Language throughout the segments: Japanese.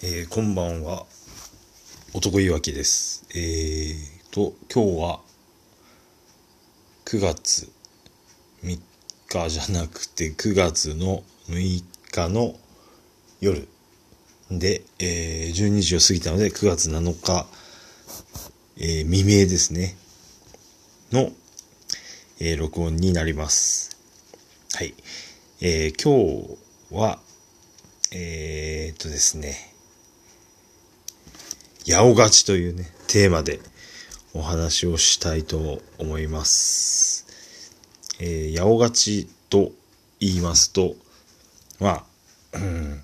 えーこんばんは。男いわきです。えーと今日は9月3日じゃなくて9月の6日の夜。で、えー12時を過ぎたので9月7日、えー未明ですね。の、えー録音になります。はい、えー今日はえー、っとですね、八百勝ちというね、テーマでお話をしたいと思います。えー、八百勝ちと言いますと、まあ、うん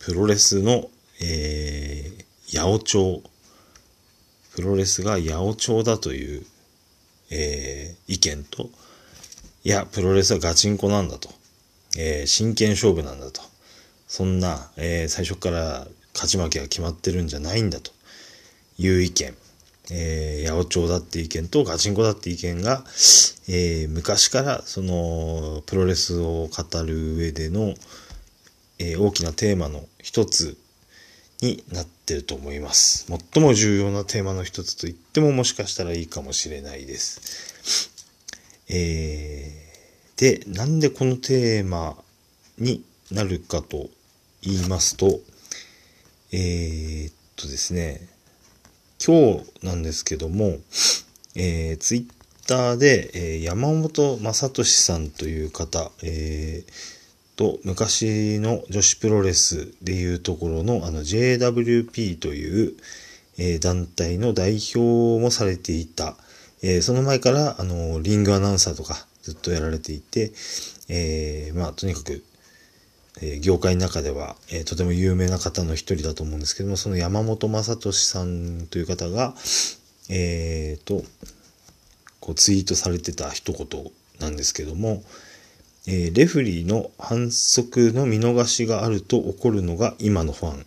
プロレスの、えー、八百長、プロレスが八百長だという、えー意見と、いや、プロレスはガチンコなんだと、えー真剣勝負なんだと、そんな、えー最初から勝ち負けが決まってるんじゃないんだという意見、えー、八百長だって意見とガチンコだって意見が、えー昔からそのプロレスを語る上での、えー大きなテーマの一つになってると思います。最も重要なテーマの一つと言ってももしかしたらいいかもしれないです。えーで、なんでこのテーマになるかと言いますと、えーっとですね、今日なんですけども、えー、ツイッターで、えー山本正俊さんという方、えーと、昔の女子プロレスでいうところの、あの、JWP という、えー団体の代表もされていた、えーその前から、あの、リングアナウンサーとかずっとやられていて、えーまあ、とにかく、え業界の中では、えとても有名な方の一人だと思うんですけども、その山本正俊さんという方が、えーと、こうツイートされてた一言なんですけども、えレフリーの反則の見逃しがあると怒るのが今のファン。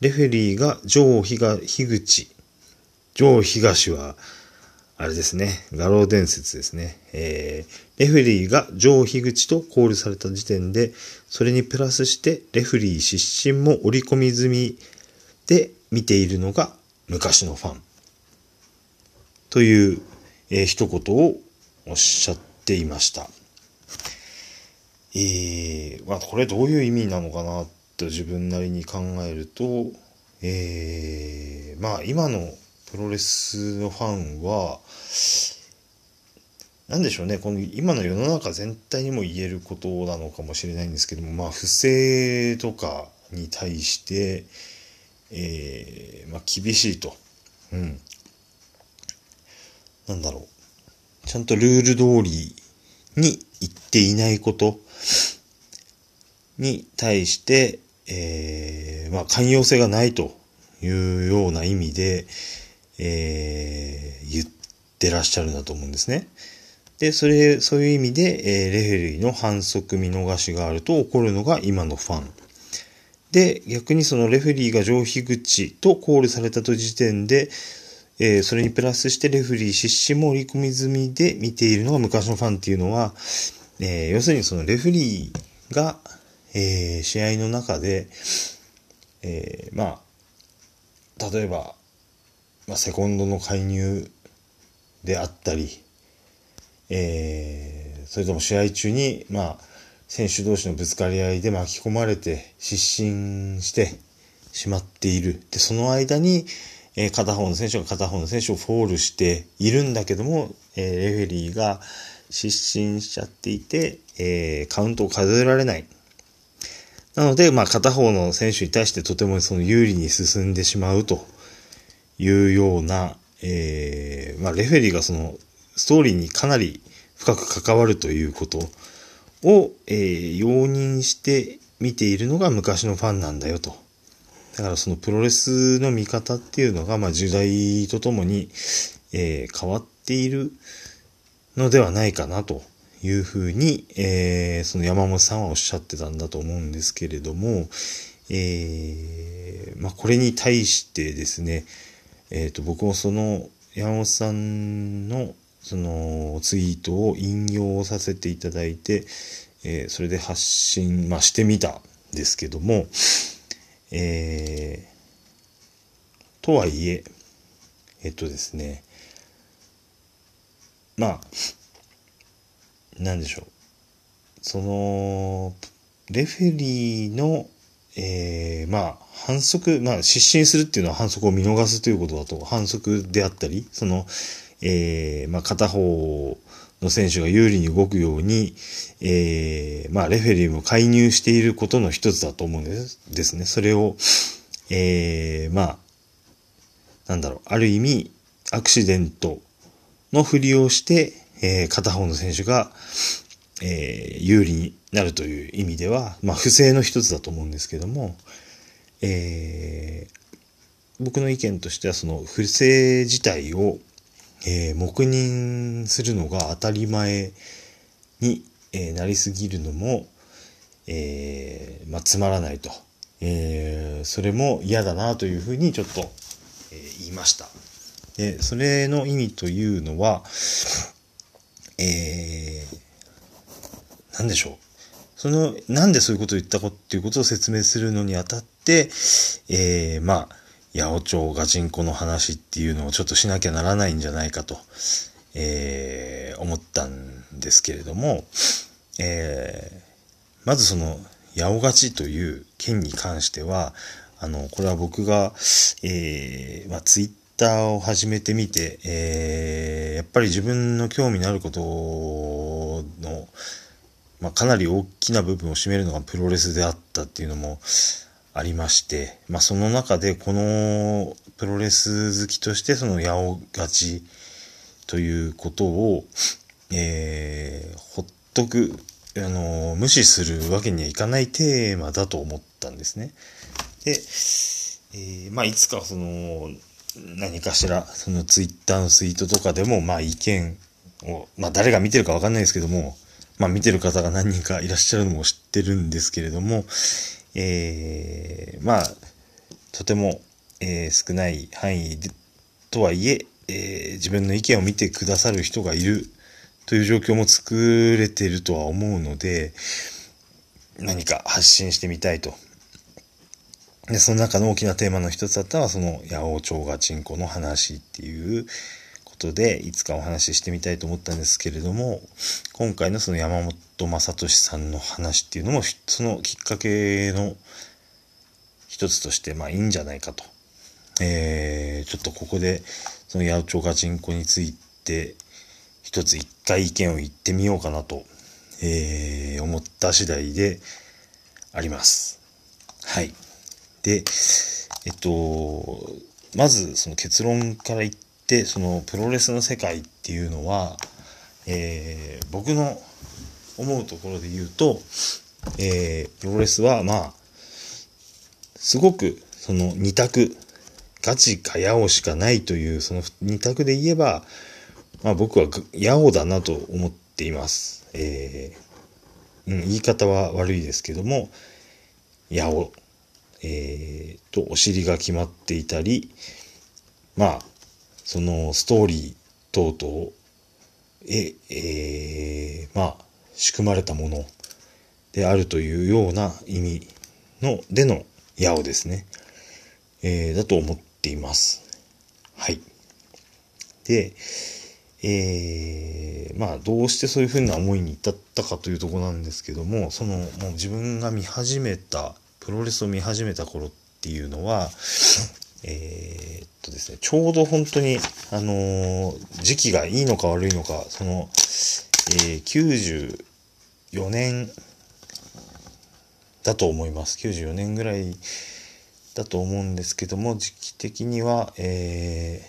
レフェリーが上日が樋口。上東は、あれですね、画廊伝説ですね。えーレフェリーが上樋口とコールされた時点で、それにプラスしてレフェリー失神も織り込み済みで見ているのが昔のファン。という、えー一言をおっしゃっていました。えー、まあこれどういう意味なのかなと自分なりに考えると、えー、まあ今のプロレスのファンは、なんでしょうね、この今の世の中全体にも言えることなのかもしれないんですけども、まあ不正とかに対して、えー、まあ厳しいと。うん。なんだろう。ちゃんとルール通りに言っていないことに対して、えーまあ、寛容性がないというような意味で、えー言ってらっしゃるんだと思うんですね。で、それ、そういう意味で、えーレフェリーの反則見逃しがあると怒るのが今のファン。で、逆にそのレフェリーが上樋口とコールされたと時点で、えーそれにプラスしてレフェリー失神も織り込み済みで見ているのが昔のファンっていうのは、えー要するにそのレフェリーが、えー試合の中で、えまあ、例えば、まあ、セコンドの介入であったり、えーそれとも試合中に、まあ、選手同士のぶつかり合いで巻き込まれて失神してしまっている。で、その間に、えー片方の選手が片方の選手をフォールしているんだけども、えーレフェリーが失神しちゃっていて、えーカウントを数えられない。なので、まあ、片方の選手に対してとてもその有利に進んでしまうというような、えーまあ、レフェリーがそのストーリーにかなり深く関わるということを、えー容認して見ているのが昔のファンなんだよと。だからそのプロレスの見方っていうのが、まあ、時代とともに、えー変わっているのではないかなというふうに、えーその山本さんはおっしゃってたんだと思うんですけれども、えーまあ、これに対してですね、えっ、と、僕もその山本さんのそのツイートを引用させていただいて、えーそれで発信、まあ、してみたんですけども、えー、とはいえ、えっとですね、まあ、なんでしょう。その、レフェリーの、えー、まあ、反則、まあ、失神するっていうのは反則を見逃すということだと、反則であったり、その、えー、まあ、片方の選手が有利に動くように、えー、まあ、レフェリーも介入していることの一つだと思うんですですね。それを、えー、まあ、なんだろう、ある意味、アクシデントのふりをして、えー、片方の選手が、えー、有利になるという意味では、まあ、不正の一つだと思うんですけども、えー、僕の意見としては、その不正自体を、えー、黙認するのが当たり前に、え、なりすぎるのも、え、まあ、つまらないと。え、それも嫌だなというふうにちょっと、え、言いました。で、それの意味というのは、えー、なんでしょう？その、なんでそういうことを言ったかっていうことを説明するのにあたって、えー、まあ、八百長ガチンコの話っていうのをちょっとしなきゃならないんじゃないかと、えー、思ったんですけれども、えー、まずその、八百勝ちという件に関しては、あの、これは僕が、えー、まあ、ツイッターを始めてみて、えー、やっぱり自分の興味のあることの、まあ、かなり大きな部分を占めるのがプロレスであったっていうのもありまして、まあ、その中でこのプロレス好きとしてその八百勝ちということを、えー、ほっとく、あの、無視するわけにはいかないテーマだと思ったんですね。で、えー、まあ、いつかその、何かしら、そのツイッターのツイートとかでも、まあ意見を、まあ誰が見てるかわかんないですけども、まあ見てる方が何人かいらっしゃるのも知ってるんですけれども、えー、まあ、とても、えー、少ない範囲でとはいええー、自分の意見を見てくださる人がいるという状況も作れてるとは思うので、何か発信してみたいと。で、その中の大きなテーマの一つだったのは、その、八百長ガチンコの話っていうことで、いつかお話ししてみたいと思ったんですけれども、今回のその山本正俊さんの話っていうのも、そのきっかけの一つとして、まあいいんじゃないかと。えー、ちょっとここで、その八百長ガチンコについて、一つ一回意見を言ってみようかなと、えー、思った次第であります。はい。で、えっと、まずその結論から言って、そのプロレスの世界っていうのは、えー、僕の思うところで言うと、えー、プロレスはまあ、すごくその二択、ガチかヤオしかないというその二択で言えば、まあ僕はヤオだなと思っています。えー、うん、言い方は悪いですけども、ヤオえー、と、お尻が決まっていたり、まあ、そのストーリー等々へ、えー、まあ、仕組まれたものであるというような意味の、での矢をですね、えー、だと思っています。はい。で、えー、まあ、どうしてそういうふうな思いに至ったかというとこなんですけども、その、もう自分が見始めたプロレスを見始めた頃っていうのは、えー、っとですね、ちょうど本当に、あのー、時期がいいのか悪いのか、その、えー、94年だと思います。94年ぐらいだと思うんですけども、時期的には、え、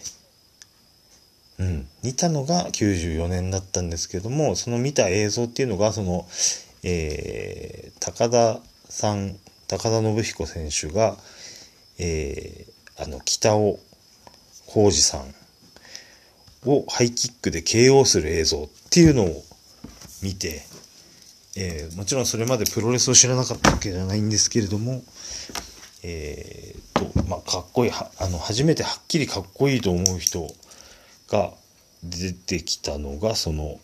うん、見たのが94年だったんですけども、その見た映像っていうのが、その、え、高田さん高田信彦選手が、えー、あの、北尾浩二さんをハイキックで KO する映像っていうのを見て、えー、もちろんそれまでプロレスを知らなかったわけじゃないんですけれども、えー、と、まあ、かっこいい、あの、初めてはっきりかっこいいと思う人が出てきたのが、その、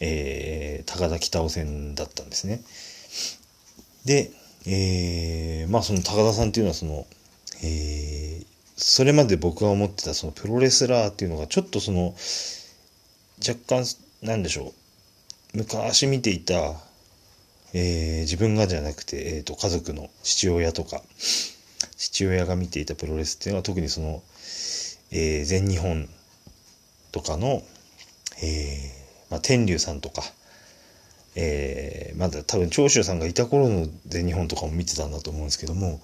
えー、高田北尾戦だったんですね。で、えー、まあその高田さんっていうのはその、えー、それまで僕が思ってたそのプロレスラーっていうのがちょっとその若干なんでしょう昔見ていた、えー、自分がじゃなくて、えーと、家族の父親とか父親が見ていたプロレスっていうのは特にその、えー、全日本とかの、えーまあ、天竜さんとか、えー、まだ多分長州さんがいた頃の全日本とかも見てたんだと思うんですけども、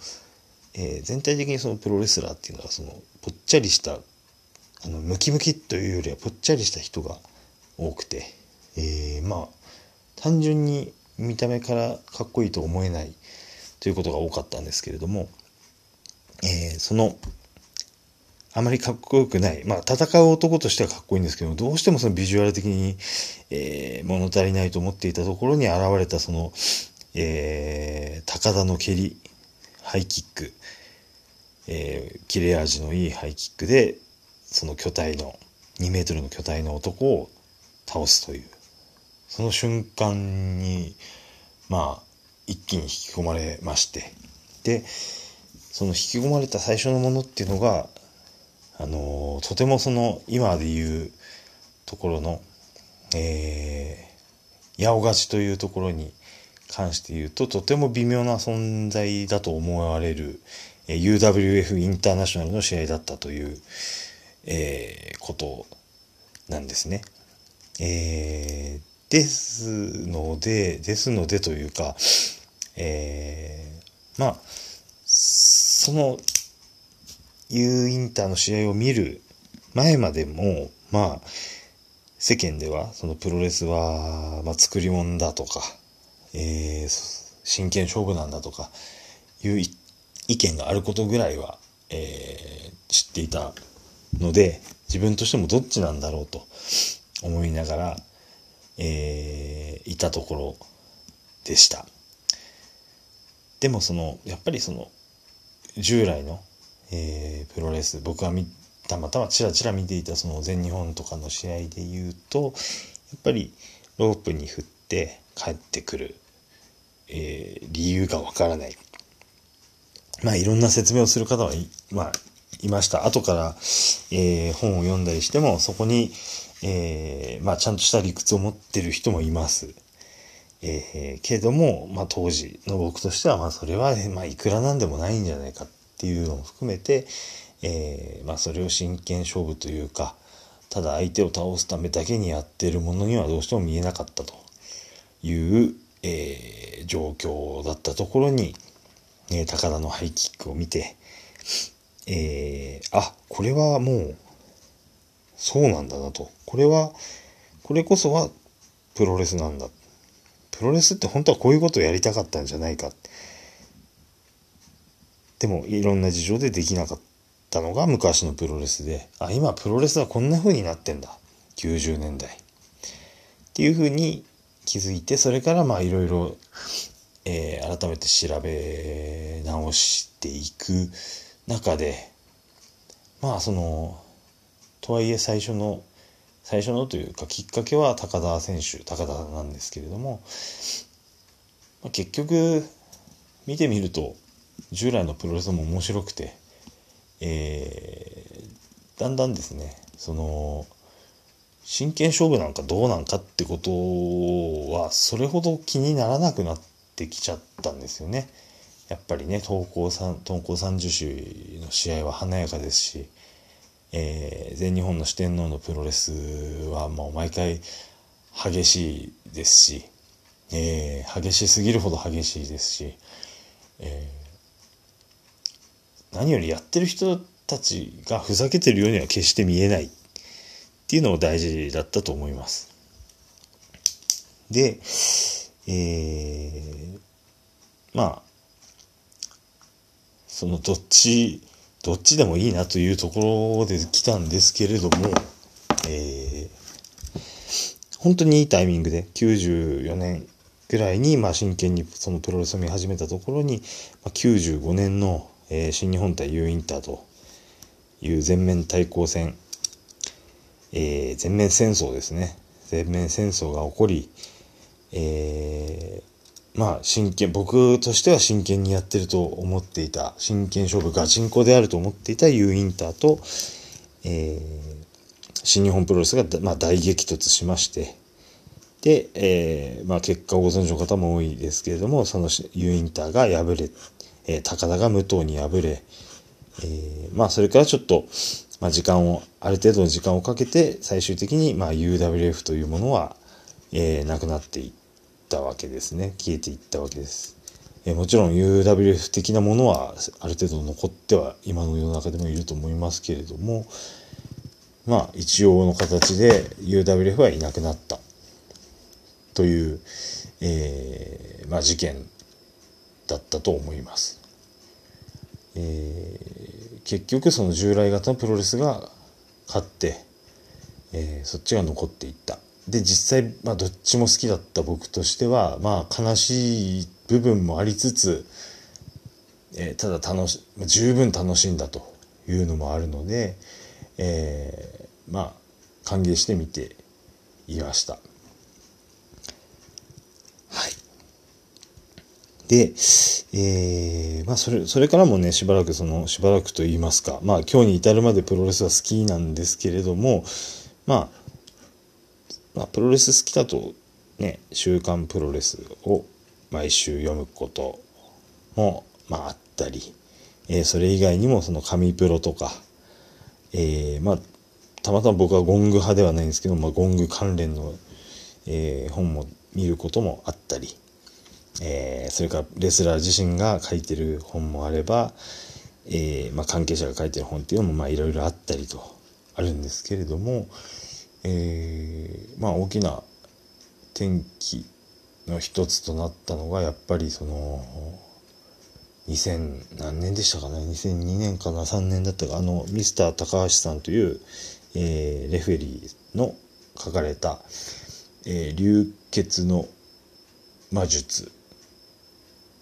えー、全体的にそのプロレスラーっていうのはそのぽっちゃりしたあのムキムキというよりはぽっちゃりした人が多くて、えー、まあ単純に見た目からかっこいいと思えないということが多かったんですけれども、えー、そのあまりかっこよくない。まあ、戦う男としてはかっこいいんですけど、どうしてもそのビジュアル的に、えー、物足りないと思っていたところに現れたその、えー、高田の蹴り、ハイキック、えー、切れ味のいいハイキックで、その巨体の、2メートルの巨体の男を倒すという。その瞬間に、まあ、一気に引き込まれまして。で、その引き込まれた最初のものっていうのが、あのとてもその今で言うところの、えー、八尾勝というところに関して言うととても微妙な存在だと思われる、えー、UWF インターナショナルの試合だったという、えー、ことなんですね。えー、ですので、ですのでというか、えー、まあ、その U インターの試合を見る前までも、まあ、世間では、そのプロレスは、まあ、作り物だとか、えー、真剣勝負なんだとか、いう意見があることぐらいは、えー、知っていたので、自分としてもどっちなんだろうと思いながら、えー、いたところでした。でもその、やっぱりその、従来のえー、プロレス僕がたまたまちらちら見ていたその全日本とかの試合で言うとやっぱりロープに振って帰ってくる、えー、理由がわからないまあいろんな説明をする方はいまあいました後から、えー、本を読んだりしてもそこに、えー、まあちゃんとした理屈を持ってる人もいます。えー、けども、まあ、当時の僕としては、まあ、それは、まあ、いくらなんでもないんじゃないかっていうのも含めて、えー、まあ、それを真剣勝負というかただ相手を倒すためだけにやってるものにはどうしても見えなかったという、えー、状況だったところに、え高田のハイキックを見て、えー、あこれはもうそうなんだなとこれはこれこそはプロレスなんだプロレスって本当はこういうことをやりたかったんじゃないかでもいろんな事情でできなかったのが昔のプロレスで、あ、今プロレスはこんな風になってんだ。90年代。っていう風に気づいて、それからまあいろいろ、え、改めて調べ直していく中で、まあその、とはいえ最初の、最初のというかきっかけは高田選手、高田なんですけれども、まあ、結局見てみると従来のプロレスも面白くて、えー、だんだんですねその真剣勝負なんかどうなんかってことはそれほど気にならなくなってきちゃったんですよね。やっぱりね東高三東高三十種の試合は華やかですし、えー、全日本の四天王のプロレスはもう毎回激しいですし、えー、激しすぎるほど激しいですし、えー何よりやってる人たちがふざけてるようには決して見えないっていうのも大事だったと思います。で、えー、まあ、そのどっち、どっちでもいいなというところで来たんですけれども、えー、本当にいいタイミングで94年ぐらいに、まあ、真剣にそのプロレスを見始めたところに、まあ、95年のえー、新日本対 U インターという全面対抗戦、えー、全面戦争ですね。全面戦争が起こり、えー、まあ真剣、僕としては真剣にやってると思っていた、真剣勝負ガチンコであると思っていた U インターと、えー、新日本プロレスが、まあ、大激突しまして、で、えー、まあ結果をご存知の方も多いですけれども、その U インターが敗れ、えー、高田が武藤に敗れ、えー、まあそれからちょっと、まあ時間を、ある程度の時間をかけて、最終的にまあ UWF というものは、えー、なくなっていったわけですね。消えていったわけです。えー、もちろん UWF 的なものはある程度残っては今の世の中でもいると思いますけれども、まあ一応の形で UWF はいなくなったという、えー、まあ事件だったと思います。えー、結局その従来型のプロレスが勝って、えー、そっちが残っていった。で実際、まあ、どっちも好きだった僕としては、まあ、悲しい部分もありつつ、えー、ただ楽し十分楽しんだというのもあるので、えー、まあ歓迎してみていました。はい。で、えー、まあそれ、それからもね、しばらくその、しばらくと言いますか、まあ今日に至るまでプロレスは好きなんですけれども、まあ、まあ、プロレス好きだとね、週刊プロレスを毎週読むことも、まあ、あったり、えー、それ以外にもその紙プロとか、えー、まあ、たまたま僕はゴング派ではないんですけど、まあ、ゴング関連の、えー、本も見ることもあったり、えー、それからレスラー自身が書いてる本もあれば、えー、まあ、関係者が書いてる本っていうのもいろいろあったりとあるんですけれども、えー、まあ大きな転機の一つとなったのがやっぱりその2000何年でしたかね2002年かな3年だったかあのミスター高橋さんという、えー、レフェリーの書かれた「えー、流血の魔術」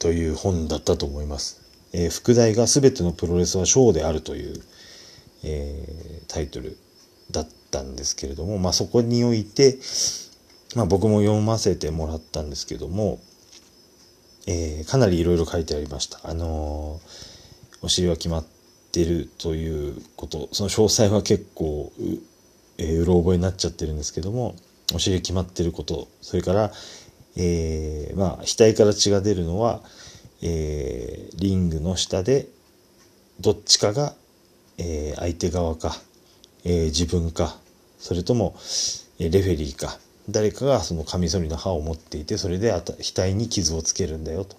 という本だったと思います。えー、副題が「全てのプロレスはショーである」という、えー、タイトルだったんですけれども、まあ、そこにおいて、まあ、僕も読ませてもらったんですけども、えー、かなりいろいろ書いてありました。あのー、お尻は決まってるということ、その詳細は結構う、えー、うろ覚えになっちゃってるんですけども、お尻決まってること、それから、えー、まあ、額から血が出るのは、えー、リングの下で、どっちかが、えー、相手側か、えー、自分かそれとも、えー、レフェリーか誰かがそのカミソリの刃を持っていてそれであた額に傷をつけるんだよと。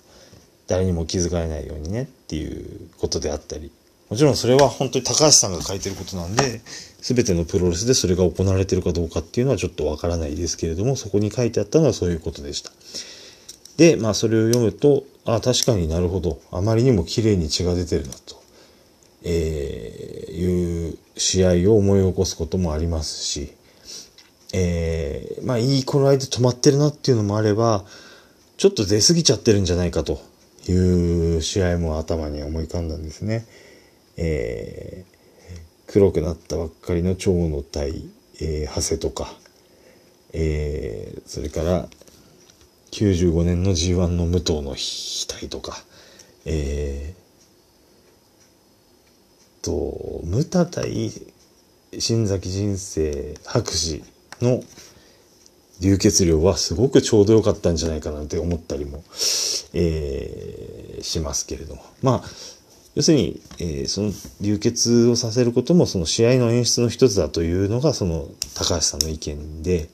誰にも気づかれないようにねっていうことであったり。もちろんそれは本当に高橋さんが書いてることなんで全てのプロレスでそれが行われてるかどうかっていうのはちょっとわからないですけれどもそこに書いてあったのはそういうことでした。でまあそれを読むとあ確かになるほどあまりにも綺麗に血が出てるなと。えー、いう試合を思い起こすこともありますし、えー、まあいい頃合いで止まってるなっていうのもあれば、ちょっと出過ぎちゃってるんじゃないかという試合も頭に思い浮かんだんですね。えー、黒くなったばっかりの蝶の体、えー、長谷とか、えー、それから95年の G1 の武藤の額とか、えー、と、ムタ対新崎人生博士の流血量はすごくちょうど良かったんじゃないかなって思ったりも、えー、しますけれども。まあ、要するに、えー、その流血をさせることもその試合の演出の一つだというのがその高橋さんの意見で、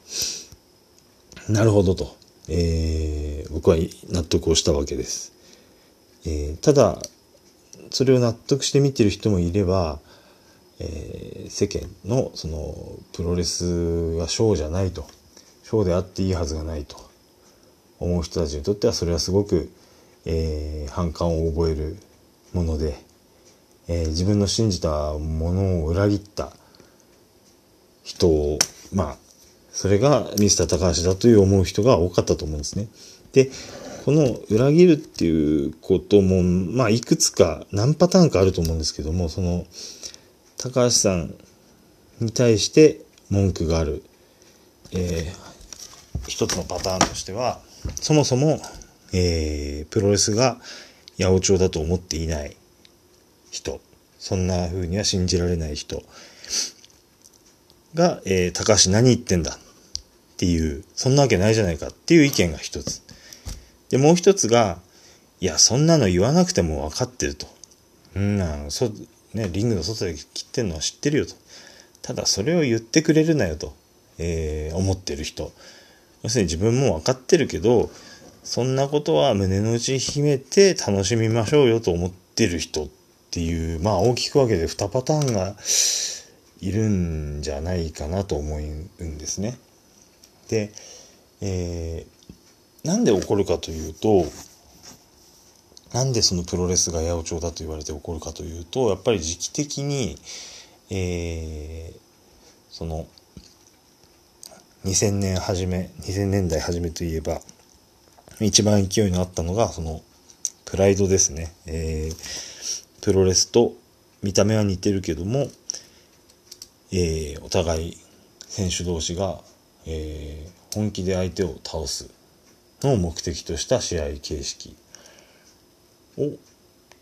なるほどと、えー、僕は納得をしたわけです。えー、ただ、それを納得して見てる人もいれば、えー、世間のそのプロレスはショーじゃないとショーであっていいはずがないと思う人たちにとってはそれはすごく、えー、反感を覚えるもので、えー、自分の信じたものを裏切った人をまあそれがミスター高橋だという思う人が多かったと思うんですね。でこの裏切るっていうことも、まあ、いくつか何パターンかあると思うんですけども、その、高橋さんに対して文句がある、えー、一つのパターンとしては、そもそも、えー、プロレスが八百長だと思っていない人、そんな風には信じられない人が、えー、高橋何言ってんだっていう、そんなわけないじゃないかっていう意見が一つ。で、もう一つが、いや、そんなの言わなくても分かってると。うんな、そ、ね、リングの外で切ってんのは知ってるよと。ただそれを言ってくれるなよと、えー、思ってる人。要するに自分も分かってるけど、そんなことは胸の内秘めて楽しみましょうよと思ってる人っていう、まあ大きく分けて2パターンがいるんじゃないかなと思うんですね。で、えー、なんで起こるかというと、なんでそのプロレスが八百長だと言われて起こるかというと、やっぱり時期的に、えー、その、2000年初め、2000年代初めといえば、一番勢いのあったのが、その、プライドですね。えー、プロレスと見た目は似てるけども、えー、お互い選手同士が、えー、本気で相手を倒すのを目的とした試合形式を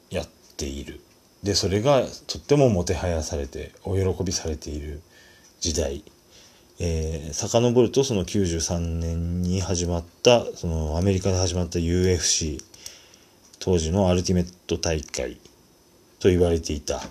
やっている。で、それがとってももてはやされて、お喜びされている時代。えー、遡るとその93年に始まった、そのアメリカで始まった UFC、当時のアルティメット大会と言われていた、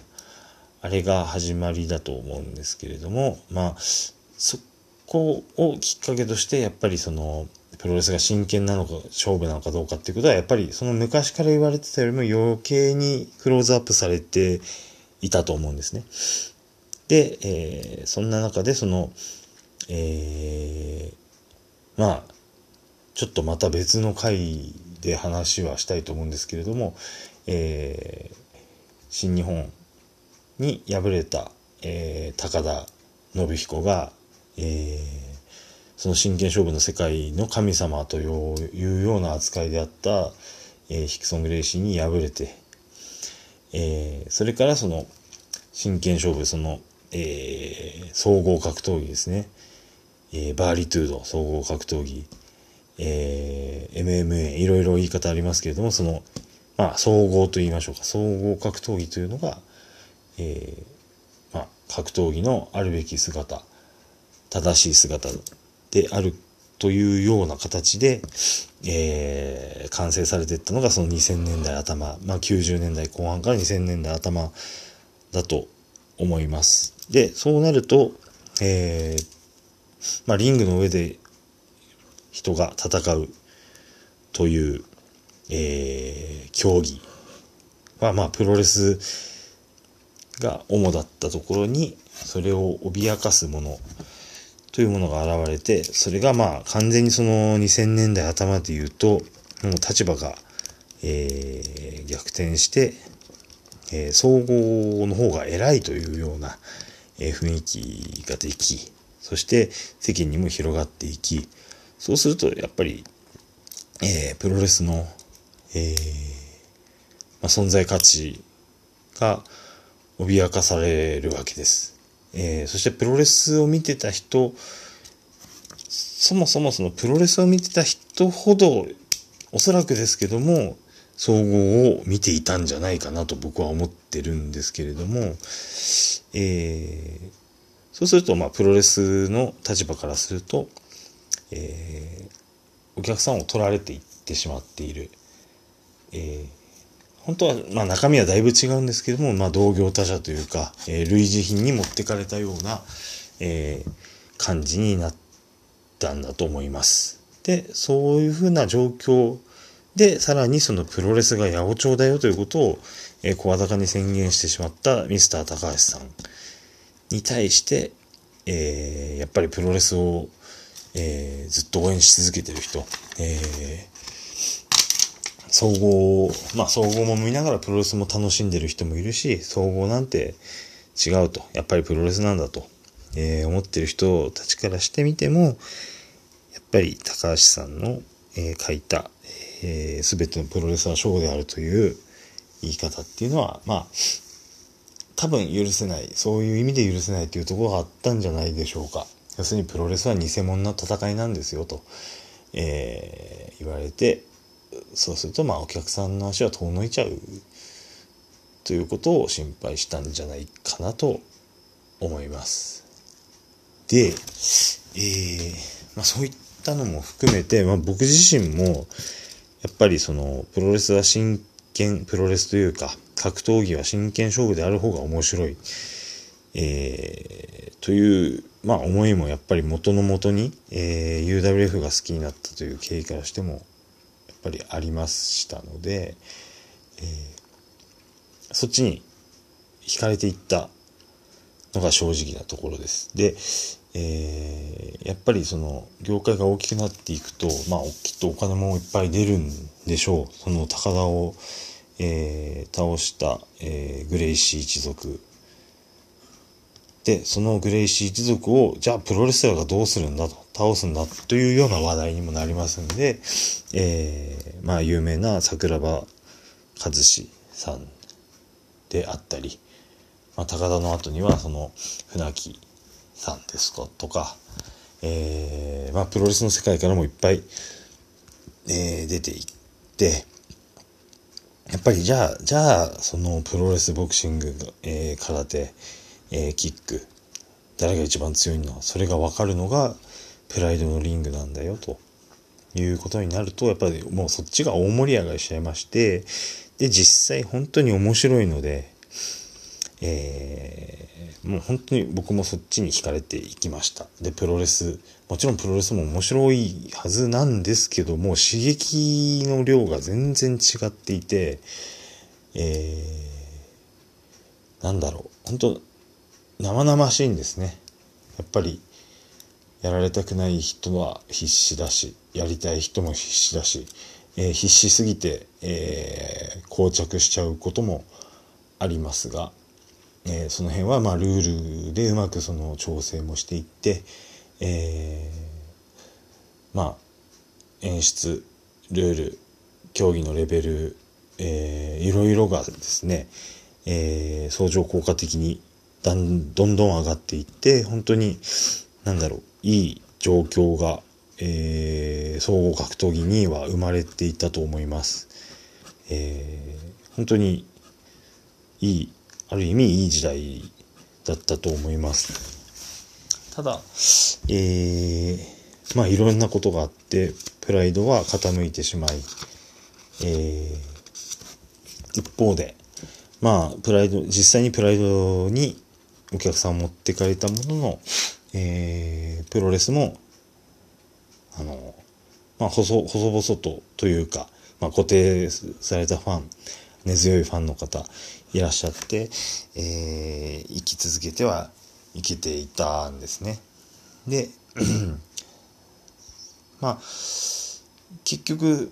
あれが始まりだと思うんですけれども、まあ、そこをきっかけとして、やっぱりその、プロレスが真剣なのか勝負なのかどうかっていうことはやっぱりその昔から言われてたよりも余計にクローズアップされていたと思うんですね。で、えー、そんな中でその、えー、まあちょっとまた別の回で話はしたいと思うんですけれども、えー、新日本に敗れた、えー、高田信彦が、えー、その真剣勝負の世界の神様というような扱いであった、えー、ヒクソン・グレイシーに敗れて、えー、それからその真剣勝負、その、えー、総合格闘技ですね。えー、バーリトゥード、総合格闘技、えー、MMA、いろいろ言い方ありますけれども、その、まあ、総合と言いましょうか。総合格闘技というのが、えー、まあ、格闘技のあるべき姿、正しい姿であるというような形で、えー、完成されていったのがその2000年代頭、まあ、90年代後半から2000年代頭だと思います。で、そうなると、えー、まあ、リングの上で人が戦うという、えー、競技は、まあ、プロレスが主だったところに、それを脅かすもの、というものが現れて、それがまあ完全にその2000年代頭で言うと、もう立場が、えー、逆転して、えー、総合の方が偉いというような、えー、雰囲気ができ、そして世間にも広がっていき、そうするとやっぱり、えー、プロレスの、えまあ、存在価値が脅かされるわけです。えー、そしてプロレスを見てた人、そもそもそのプロレスを見てた人ほど、おそらくですけども、総合を見ていたんじゃないかなと僕は思ってるんですけれども、えー、そうすると、まあ、プロレスの立場からすると、えー、お客さんを取られていってしまっている。えー本当は、まあ中身はだいぶ違うんですけども、まあ同業他社というか、えー、類似品に持ってかれたような、えー、感じになったんだと思います。で、そういうふうな状況で、さらにそのプロレスが八百長だよということを、えー、声高に宣言してしまったミスター高橋さんに対して、えー、やっぱりプロレスを、えー、ずっと応援し続けてる人、え総合、まあ総合も見ながらプロレスも楽しんでる人もいるし、総合なんて違うと、やっぱりプロレスなんだと、えー、思ってる人たちからしてみても、やっぱり高橋さんの、えー、書いた、えー、全てのプロレスはショーであるという言い方っていうのは、まあ、多分許せない、そういう意味で許せないというところがあったんじゃないでしょうか。要するにプロレスは偽物の戦いなんですよと、えー、言われて、そうするとまあお客さんの足は遠のいちゃうということを心配したんじゃないかなと思います。で、えー、まあそういったのも含めて、まあ僕自身も、やっぱりその、プロレスは真剣、プロレスというか、格闘技は真剣勝負である方が面白い。えー、という、まあ思いもやっぱり元の元に、えー、UWF が好きになったという経緯からしても、やっぱりありましたので、えー、そっちに惹かれていったのが正直なところです。で、えー、やっぱりその業界が大きくなっていくと、まあ、きっとお金もいっぱい出るんでしょう。その高田を、えー、倒した、えー、グレイシー一族。で、そのグレイシー一族を、じゃあプロレスラーがどうするんだと、倒すんだというような話題にもなりますんで、えー、まあ、有名な桜庭和志さんであったり、まあ、高田の後にはその船木さんですか？とか、えー、まあ、プロレスの世界からもいっぱい、えー、出ていって、やっぱりじゃあ、じゃあ、そのプロレス、ボクシング、えー、空手、えー、キック、誰が一番強いのはそれが分かるのが、プライドのリングなんだよ、と。いうことになると、やっぱりもうそっちが大盛り上がりしちゃいまして、で、実際本当に面白いので、えー、もう本当に僕もそっちに惹かれていきました。で、プロレス、もちろんプロレスも面白いはずなんですけども、刺激の量が全然違っていて、えー、なんだろう、本当生々しいんですね。やっぱり、やられたくない人は必死だし、やりたい人も必死だし、えー、必死すぎて、えー、膠着しちゃうこともありますが、えー、その辺はまあルールでうまくその調整もしていって、えー、まあ演出ルール競技のレベル、えー、いろいろがですね、えー、相乗効果的にだんどんどん上がっていって本当になんだろういい状況が、えー、総合格闘技には生まれていたと思います。えー、本当にいいある意味いい時代だったと思います。ただ、えー、まあいろんなことがあって、プライドは傾いてしまい、えー、一方で、まあ、プライド、実際にプライドにお客さんを持ってかれたものの、えー、プロレスも、あの、まあ、細、細々とというか、まあ、固定されたファン、根強いファンの方いらっしゃって、えー、生き続けてはいけていたんですね。で、まあ、結局、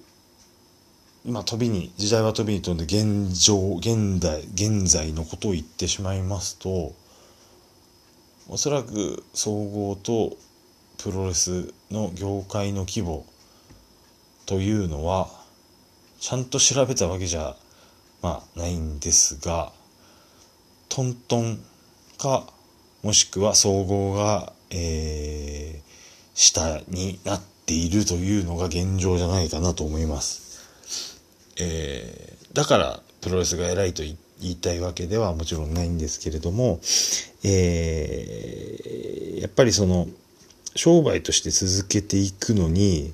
まあ、飛びに、時代は飛びに飛んで現状、現代、現在のことを言ってしまいますと、おそらく総合とプロレスの業界の規模というのは、ちゃんと調べたわけじゃまあないんですがトントンかもしくは総合が、えー、下になっているというのが現状じゃないかなと思います。えー、だからプロレスが偉いと言いたいわけではもちろんないんですけれども、えー、やっぱりその商売として続けていくのに、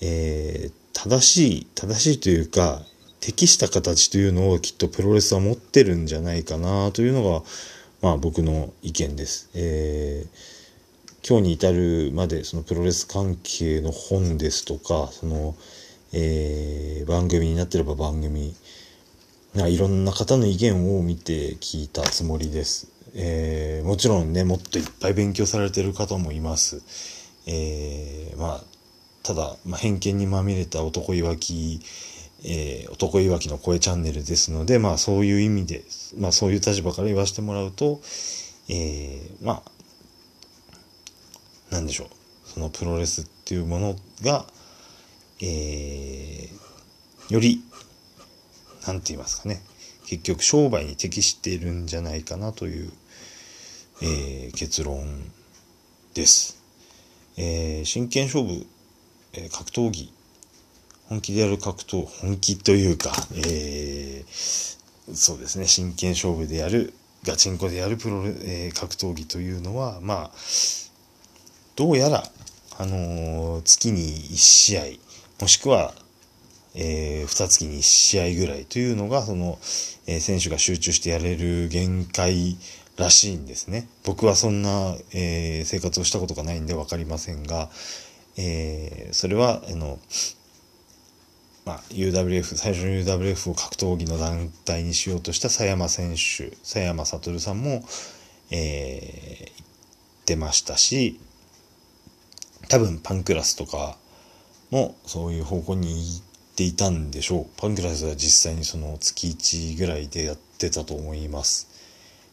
えー、正しい正しいというか適した形というのをきっとプロレスは持ってるんじゃないかなというのが、まあ僕の意見です。えー、今日に至るまでそのプロレス関係の本ですとか、その、えー、番組になってれば番組、いろんな方の意見を見て聞いたつもりです。えー、もちろんね、もっといっぱい勉強されてる方もいます。えー、まあ、ただ、まあ、偏見にまみれた男いわきえー、男いわきの声チャンネルですので、まあそういう意味で、まあそういう立場から言わせてもらうと、えー、まあ、なんでしょう。そのプロレスっていうものが、えー、より、なんて言いますかね。結局商売に適しているんじゃないかなという、えー、結論です。え、真剣勝負、え、格闘技本気でやる格闘、本気というか、えー、そうですね、真剣勝負でやる、ガチンコでやるプロ、えー、格闘技というのは、まあ、どうやら、あのー、月に1試合、もしくは、えー、2月に1試合ぐらいというのが、その、えー、選手が集中してやれる限界らしいんですね。僕はそんな、えー、生活をしたことがないんで分かりませんが、えー、それは、あの、まあ、UWF、最初の UWF を格闘技の団体にしようとした佐山選手、佐山悟さんも、えー、出ましたし、多分パンクラスとかもそういう方向に行っていたんでしょう。パンクラスは実際にその月1ぐらいでやってたと思います。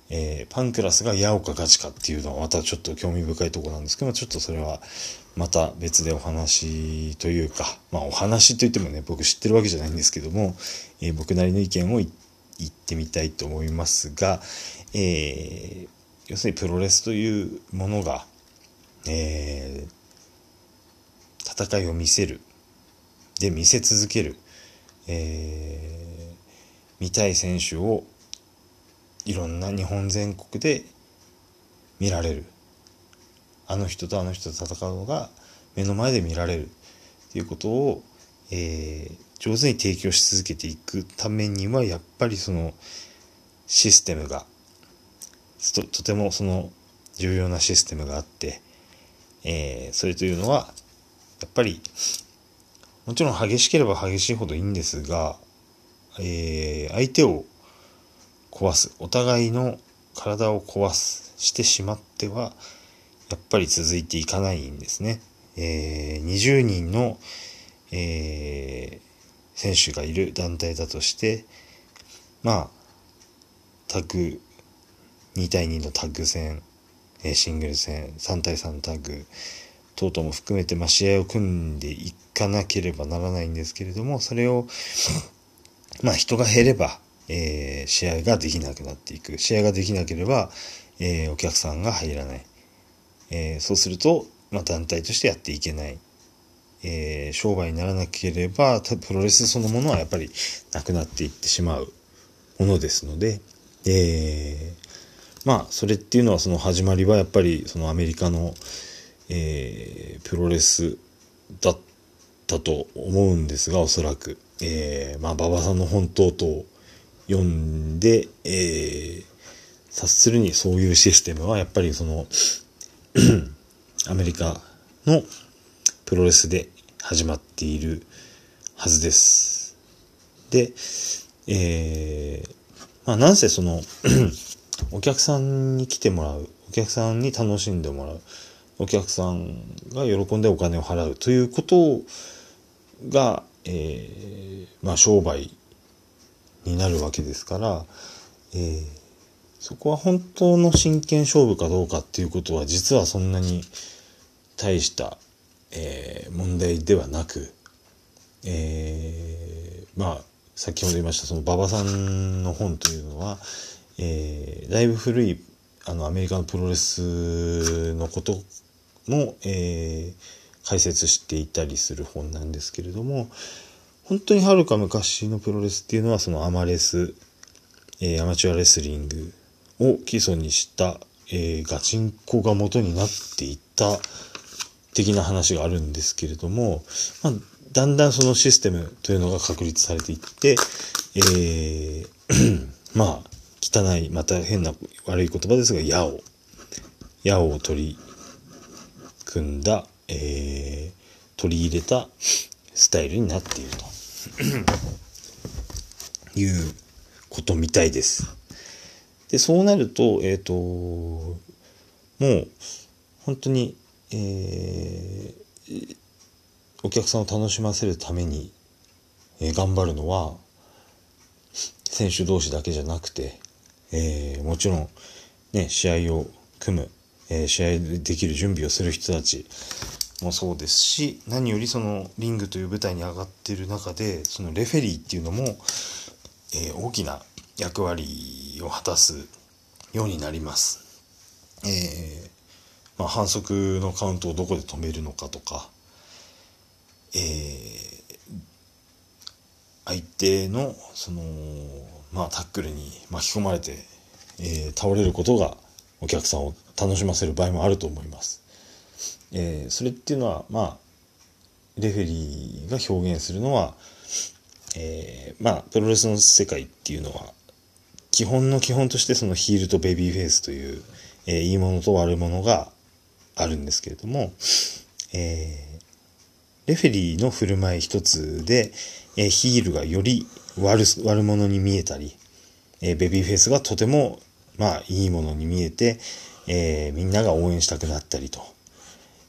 えー、パンクラスが矢岡ガチかっていうのはまたちょっと興味深いところなんですけどちょっとそれはまた別でお話というか、まあお話といってもね、僕知ってるわけじゃないんですけども、えー、僕なりの意見を言ってみたいと思いますが、えー、要するにプロレスというものが、えー、戦いを見せる。で、見せ続ける。えー、見たい選手をいろんな日本全国で見られる。あの人とあの人と戦うのが目の前で見られるっていうことを、えー、上手に提供し続けていくためにはやっぱりそのシステムがととてもその重要なシステムがあって、えー、それというのはやっぱりもちろん激しければ激しいほどいいんですが、えー、相手を壊すお互いの体を壊すしてしまってはやっぱり続いていかないんですね。えー、20人の、えー、選手がいる団体だとして、まあ、タッグ、2対2のタッグ戦、えシングル戦、3対3のタッグ、等々も含めて、まあ、試合を組んでいかなければならないんですけれども、それを、まあ、人が減れば、えー、試合ができなくなっていく。試合ができなければ、えー、お客さんが入らない。えー、そうすると、まあ、団体としてやっていけない、えー、商売にならなければプロレスそのものはやっぱりなくなっていってしまうものですので、えー、まあそれっていうのはその始まりはやっぱりそのアメリカの、えー、プロレスだったと思うんですがおそらく、えー、まあ馬場さんの本当と読んで、えー、察するにそういうシステムはやっぱりその アメリカのプロレスで始まっているはずです。で、えー、まあ、なんせその お客さんに来てもらう、お客さんに楽しんでもらう、お客さんが喜んでお金を払うということが、えー、まあ、商売になるわけですから、えーそこは本当の真剣勝負かどうかっていうことは実はそんなに大した、えー、問題ではなく、えー、まあ先ほど言いましたその馬場さんの本というのは、えー、だいぶ古いあのアメリカのプロレスのことも、えー、解説していたりする本なんですけれども本当にはるか昔のプロレスっていうのはそのアマレス、えー、アマチュアレスリングを基礎にした、えー、ガチンコが元になっていった的な話があるんですけれども、まあ、だんだんそのシステムというのが確立されていって、えー まあ、汚い、また変な悪い言葉ですが、矢を、矢を取り組んだ、えー、取り入れたスタイルになっていると いうことみたいです。で、そうなると、えっ、ー、と、もう、本当に、えー、お客さんを楽しませるために、えー、頑張るのは、選手同士だけじゃなくて、えー、もちろん、ね、試合を組む、えー、試合できる準備をする人たちもそうですし、何よりそのリングという舞台に上がっている中で、そのレフェリーっていうのも、えー、大きな役割を果たすようになります。えー、まあ、反則のカウントをどこで止めるのかとか、えー、相手の、その、まあ、タックルに巻き込まれて、えー、倒れることがお客さんを楽しませる場合もあると思います。えー、それっていうのは、まあ、レフェリーが表現するのは、えー、まあ、プロレスの世界っていうのは、基本の基本としてそのヒールとベビーフェイスという、えー、いいものと悪いものがあるんですけれども、えー、レフェリーの振る舞い一つで、えー、ヒールがより悪悪者に見えたり、えー、ベビーフェイスがとても、まあ、いいものに見えて、えー、みんなが応援したくなったりと、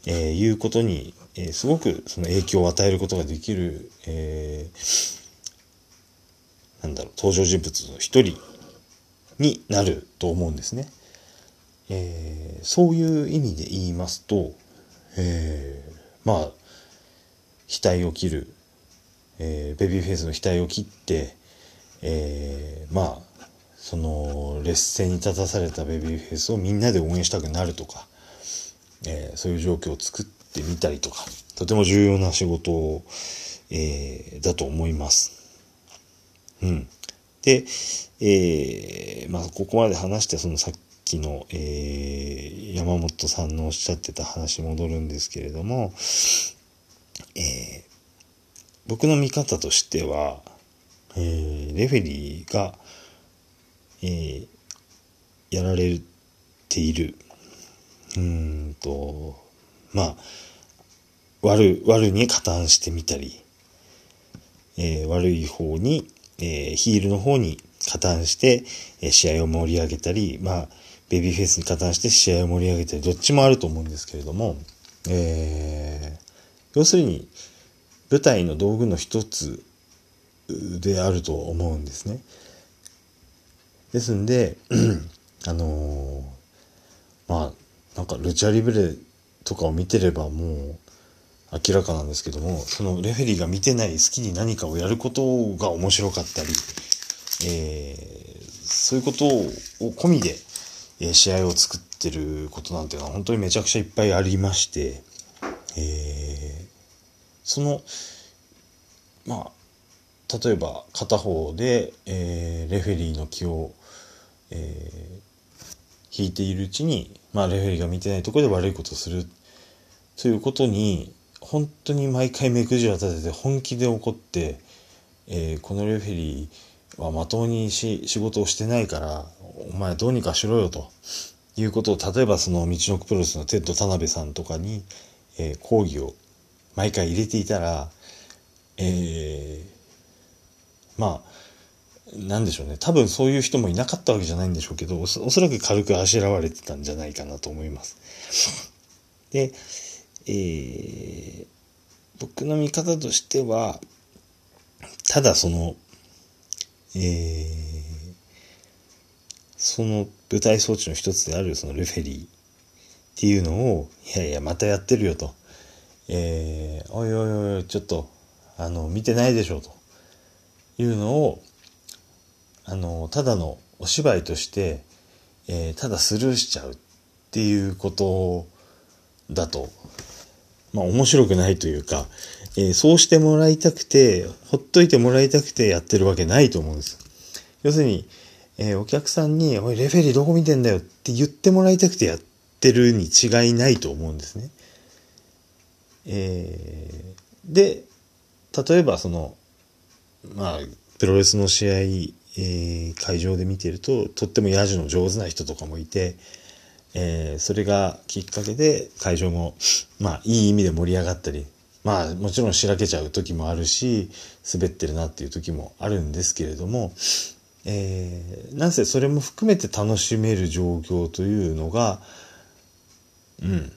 えー、いうことに、えー、すごくその影響を与えることができる、えー、なんだろう、登場人物の一人になると思うんですね。えー、そういう意味で言いますと、えー、まあ、額を切る、えー、ベビーフェイスの額を切って、えー、まあ、その劣勢に立たされたベビーフェイスをみんなで応援したくなるとか、えー、そういう状況を作ってみたりとか、とても重要な仕事を、えー、だと思います。うん。で、えー、まあ、ここまで話して、そのさっきの、えー、山本さんのおっしゃってた話戻るんですけれども、えー、僕の見方としては、えー、レフェリーが、えー、やられている、うんと、まあ、悪、悪に加担してみたり、えー、悪い方に、えー、ヒールの方に加担して、えー、試合を盛り上げたり、まあ、ベビーフェイスに加担して試合を盛り上げたり、どっちもあると思うんですけれども、えー、要するに、舞台の道具の一つであると思うんですね。ですんで、あのー、まあ、なんかルチャリブレとかを見てればもう、明らかなんですけども、そのレフェリーが見てない好きに何かをやることが面白かったり、えー、そういうことを込みで、え、試合を作ってることなんていうのは本当にめちゃくちゃいっぱいありまして、えー、その、まあ、例えば片方で、えー、レフェリーの気を、えー、引いているうちに、まあ、レフェリーが見てないところで悪いことをするということに、本当に毎回目くじらを立てて本気で怒って、えー、このレフェリーはまともにし仕事をしてないから、お前どうにかしろよということを、例えばその道のくプロレスのテッド田辺さんとかに、えー、講義を毎回入れていたら、えー、まあ、なんでしょうね。多分そういう人もいなかったわけじゃないんでしょうけど、おそらく軽くあしらわれてたんじゃないかなと思います。で、えー、僕の見方としては、ただその、えー、その舞台装置の一つであるそのレフェリーっていうのを、いやいや、またやってるよと。えー、おいおいおい、ちょっと、あの、見てないでしょうというのを、あの、ただのお芝居として、えー、ただスルーしちゃうっていうことだとまあ面白くないというか、えー、そうしてもらいたくて、ほっといてもらいたくてやってるわけないと思うんです。要するに、えー、お客さんに、おい、レフェリーどこ見てんだよって言ってもらいたくてやってるに違いないと思うんですね。えー、で、例えばその、まあ、プロレスの試合、えー、会場で見てると、とってもヤジの上手な人とかもいて、えー、それがきっかけで会場も、まあ、いい意味で盛り上がったり、まあ、もちろんしらけちゃう時もあるし、滑ってるなっていう時もあるんですけれども、えー、なんせそれも含めて楽しめる状況というのが、うん、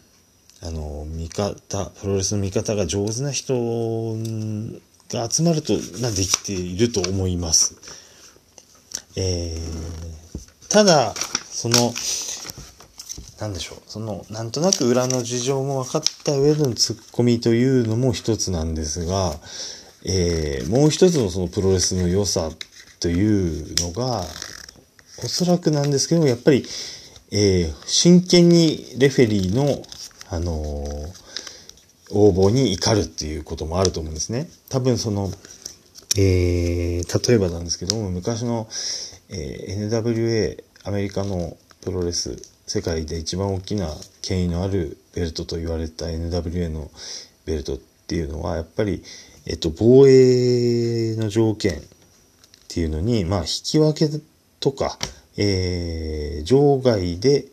あの、見方、プロレスの見方が上手な人が集まると、な、できていると思います。えー、ただ、その、なんでしょう、その、なんとなく裏の事情も分かった上でのツッコミというのも一つなんですが、えー、もう一つのそのプロレスの良さというのが、おそらくなんですけども、やっぱり、えー、真剣にレフェリーの、あのー、応募に怒るっていうこともあると思うんですね。多分その、えー、例えばなんですけども、昔の、えー、NWA、アメリカのプロレス、世界で一番大きな権威のあるベルトと言われた NWA のベルトっていうのは、やっぱり、えっと、防衛の条件っていうのに、まあ、引き分けとか、えー、場外で、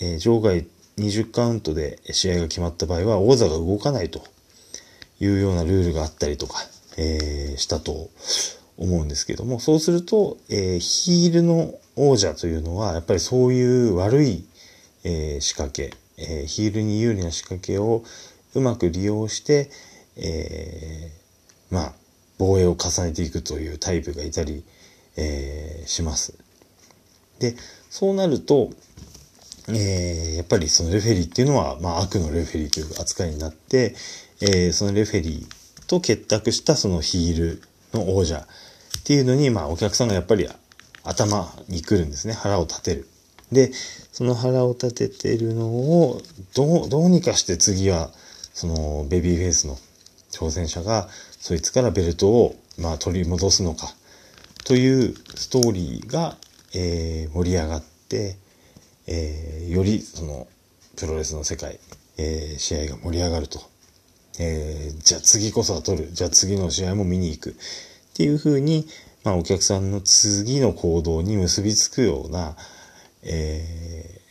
えー、場外20カウントで試合が決まった場合は、王座が動かないというようなルールがあったりとか、えー、したと思うんですけども、そうすると、えー、ヒールの王者というのは、やっぱりそういう悪い、えー、仕掛け、えー、ヒールに有利な仕掛けをうまく利用して、えー、まあ、防衛を重ねていくというタイプがいたり、え、します。で、そうなると、え、やっぱりそのレフェリーっていうのは、まあ、悪のレフェリーという扱いになって、え、そのレフェリーと結託したそのヒールの王者っていうのに、まあ、お客さんがやっぱり頭に来るんですね。腹を立てる。で、その腹を立ててるのを、どう、どうにかして次は、そのベビーフェイスの挑戦者が、そいつからベルトを、まあ、取り戻すのか、というストーリーが、えー、盛り上がって、えー、よりそのプロレスの世界、えー、試合が盛り上がると、えー、じゃあ次こそは取るじゃあ次の試合も見に行くっていうふうに、まあ、お客さんの次の行動に結びつくような、え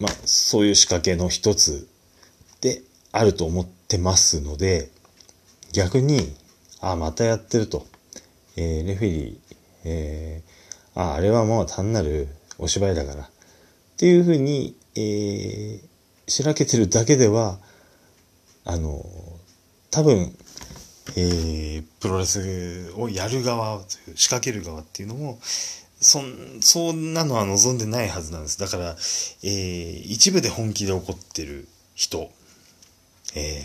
ー、まあ、そういう仕掛けの一つであると思ってますので逆にあまたやってると、えー、レフェリー、えー、ああれはもう単なるお芝居だから。っていうふうに、えー、しらけてるだけでは、あの、多分、えー、プロレスをやる側という仕掛ける側っていうのもそんそんなのは望んでないはずなんです。だから、えー、一部で本気で怒ってる人、えー、っ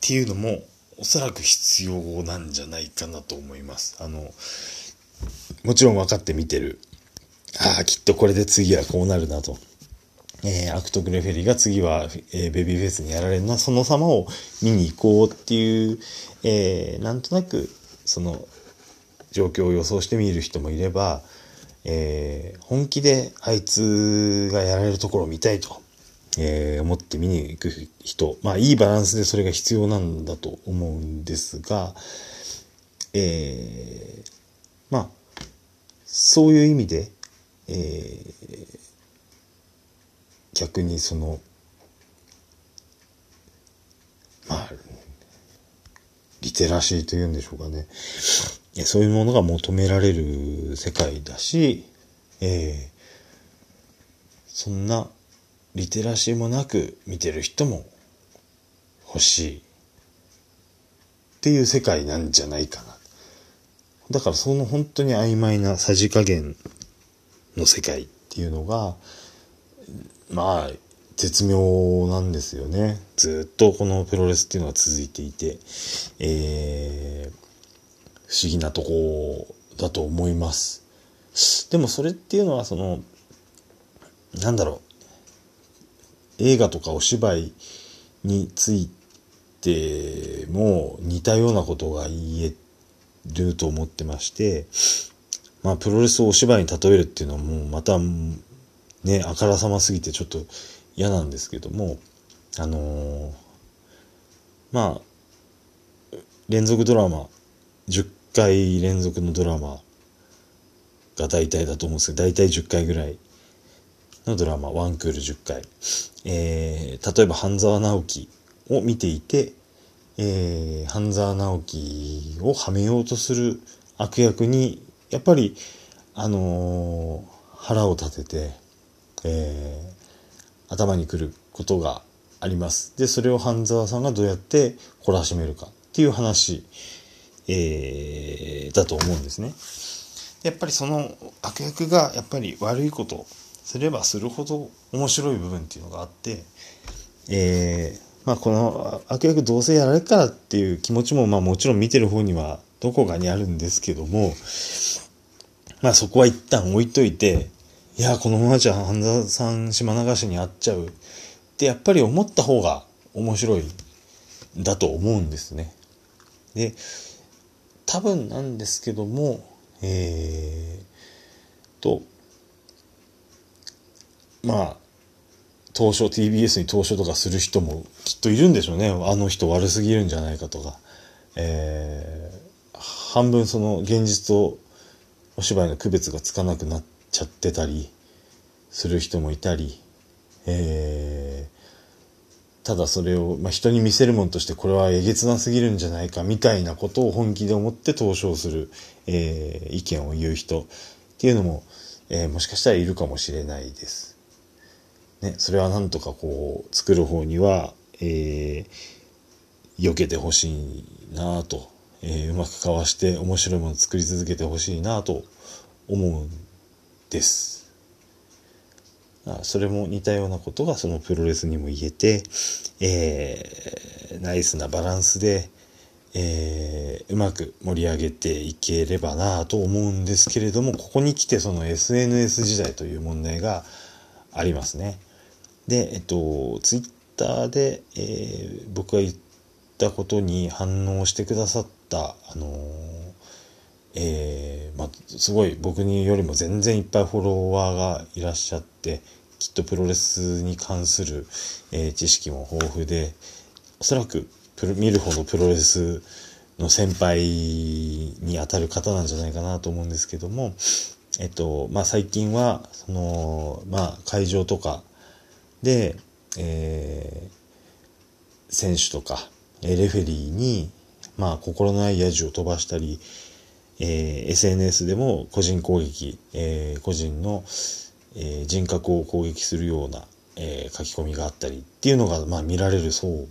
ていうのもおそらく必要なんじゃないかなと思います。あのもちろん分かって見てる。ああ、きっとこれで次はこうなるなと。えー、アクト・グレフェリーが次は、えー、ベビーフェイスにやられるな、その様を見に行こうっていう、えー、なんとなく、その、状況を予想してみる人もいれば、えー、本気であいつがやられるところを見たいと、えー、思って見に行く人、まあいいバランスでそれが必要なんだと思うんですが、えー、まあ、そういう意味で、えー、逆にそのまあリテラシーというんでしょうかね。そういうものが求められる世界だし、えー、そんなリテラシーもなく見てる人も欲しい。っていう世界なんじゃないかな。だからその本当に曖昧なさじ加減の世界っていうのが、まあ、絶妙なんですよね。ずっとこのプロレスっていうのは続いていて、えー、不思議なとこだと思います。でもそれっていうのはその、なんだろう、映画とかお芝居についても似たようなことが言えると思ってまして、まあ、プロレスをお芝居に例えるっていうのはもうまた、ね、あからさますぎてちょっと嫌なんですけども、あのー、まあ、連続ドラマ、10回連続のドラマが大体だと思うんですけど、大体10回ぐらいのドラマ、ワンクール10回。えー、例えば半沢直樹を見ていて、えー、半沢直樹をはめようとする悪役にやっぱり、あのー、腹を立てて、えー、頭にくることがあります。で、それを半沢さんがどうやって懲らしめるかっていう話、えー、だと思うんですね。やっぱりその悪役がやっぱり悪いことすればするほど面白い部分っていうのがあって、えー、まあこの悪役どうせやられるからっていう気持ちもまあもちろん見てる方にはどこかにあるんですけども、まあそこは一旦置いといて、いや、このままじゃ半沢さん島流しに会っちゃうってやっぱり思った方が面白いだと思うんですね。で、多分なんですけども、えー、と、まあ、投書、TBS に投書とかする人もきっといるんでしょうね。あの人悪すぎるんじゃないかとか。えー、半分その現実とお芝居の区別がつかなくなってちゃってたりする人もいたり、えー、ただそれを、まあ、人に見せるもんとしてこれはえげつなすぎるんじゃないかみたいなことを本気で思って投書する、えー、意見を言う人っていうのも、えー、もしかしたらいるかもしれないです。ね、それはなんとかこう作る方には、えー、避けてほしいなと、えー、うまくかわして面白いものを作り続けてほしいなと思うんです。それも似たようなことがそのプロレスにも言えて、えー、ナイスなバランスで、えー、うまく盛り上げていければなと思うんですけれども、ここに来てその SNS 時代という問題がありますね。で、えっと、ツイッターで、えー、僕が言ったことに反応してくださった、あのー、えー、まあ、すごい僕によりも全然いっぱいフォロワーがいらっしゃって、きっとプロレスに関する、えー、知識も豊富で、おそらく見るほどプロレスの先輩にあたる方なんじゃないかなと思うんですけども、えっと、まあ、最近は、その、まあ、会場とか、で、えー、選手とか、レフェリーに、まあ、心ないヤジを飛ばしたり、えー、SNS でも個人攻撃、えー、個人の、えー、人格を攻撃するような、え書き込みがあったりっていうのが、まあ、見られるそう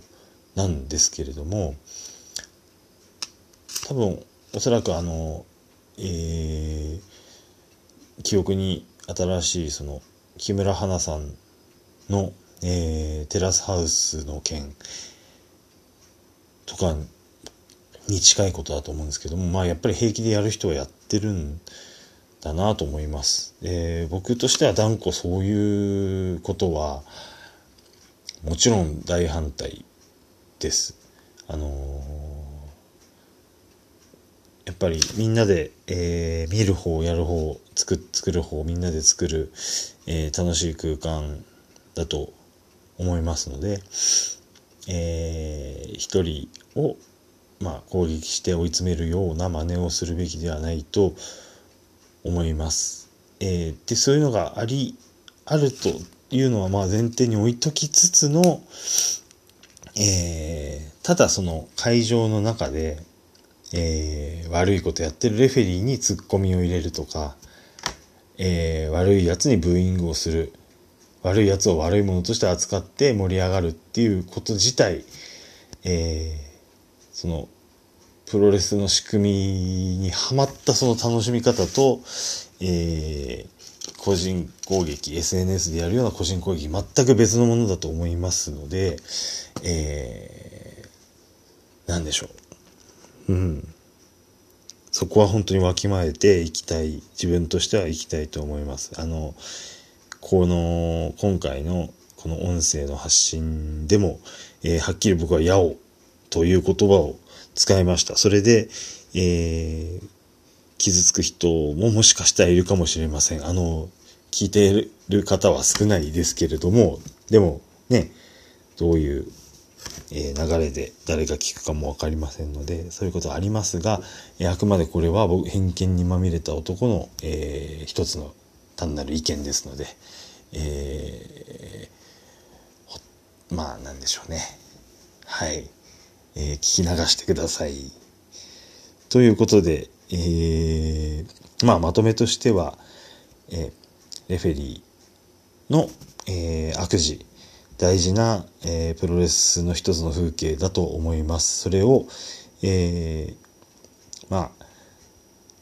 なんですけれども、多分、おそらくあの、え記憶に新しい、その、木村花さんの、えー、テラスハウスの件とかに近いことだと思うんですけども、まあやっぱり平気でやる人はやってるんだなと思います。えー、僕としては断固そういうことは、もちろん大反対です。あのー、やっぱりみんなで、えー、見る方、やる方、作作る方、みんなで作る、えー、楽しい空間だと思いますので、えー、一人を、まあ、攻撃して追い詰めるような真似をするべきではないと思います。えー、でそういうのがありあるというのはまあ前提に置いときつつの、えー、ただその会場の中で、えー、悪いことやってるレフェリーにツッコミを入れるとか、えー、悪いやつにブーイングをする悪いやつを悪いものとして扱って盛り上がるっていうこと自体、えー、その、プロレスの仕組みにはまったその楽しみ方と、えー、個人攻撃、SNS でやるような個人攻撃、全く別のものだと思いますので、えー、なんでしょう。うん。そこは本当にわきまえていきたい、自分としては行きたいと思います。あの、この、今回のこの音声の発信でも、えー、はっきり僕はやおという言葉を使いました。それで、えー、傷つく人ももしかしたらいるかもしれません。あの、聞いている方は少ないですけれども、でもね、どういう、えー、流れで誰が聞くかもわかりませんので、そういうことはありますが、えー、あくまでこれは僕偏見にまみれた男の、えー、一つの単なる意見ですので、えー、まあなんでしょうね。はい。えー、聞き流してください。ということで、えー、まあまとめとしては、えー、レフェリーの、えー、悪事、大事な、えー、プロレスの一つの風景だと思います。それを、えー、ま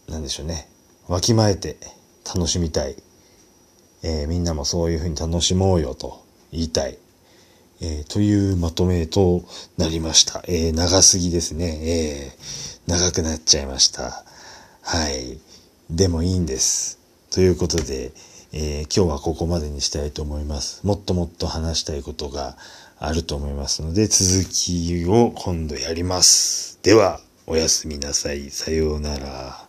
あ、なんでしょうね。わきまえて楽しみたい。えー、みんなもそういうふうに楽しもうよと言いたい。えー、というまとめとなりました。えー、長すぎですね。え長くなっちゃいました。はい。でもいいんです。ということで、え今日はここまでにしたいと思います。もっともっと話したいことがあると思いますので、続きを今度やります。では、おやすみなさい。さようなら。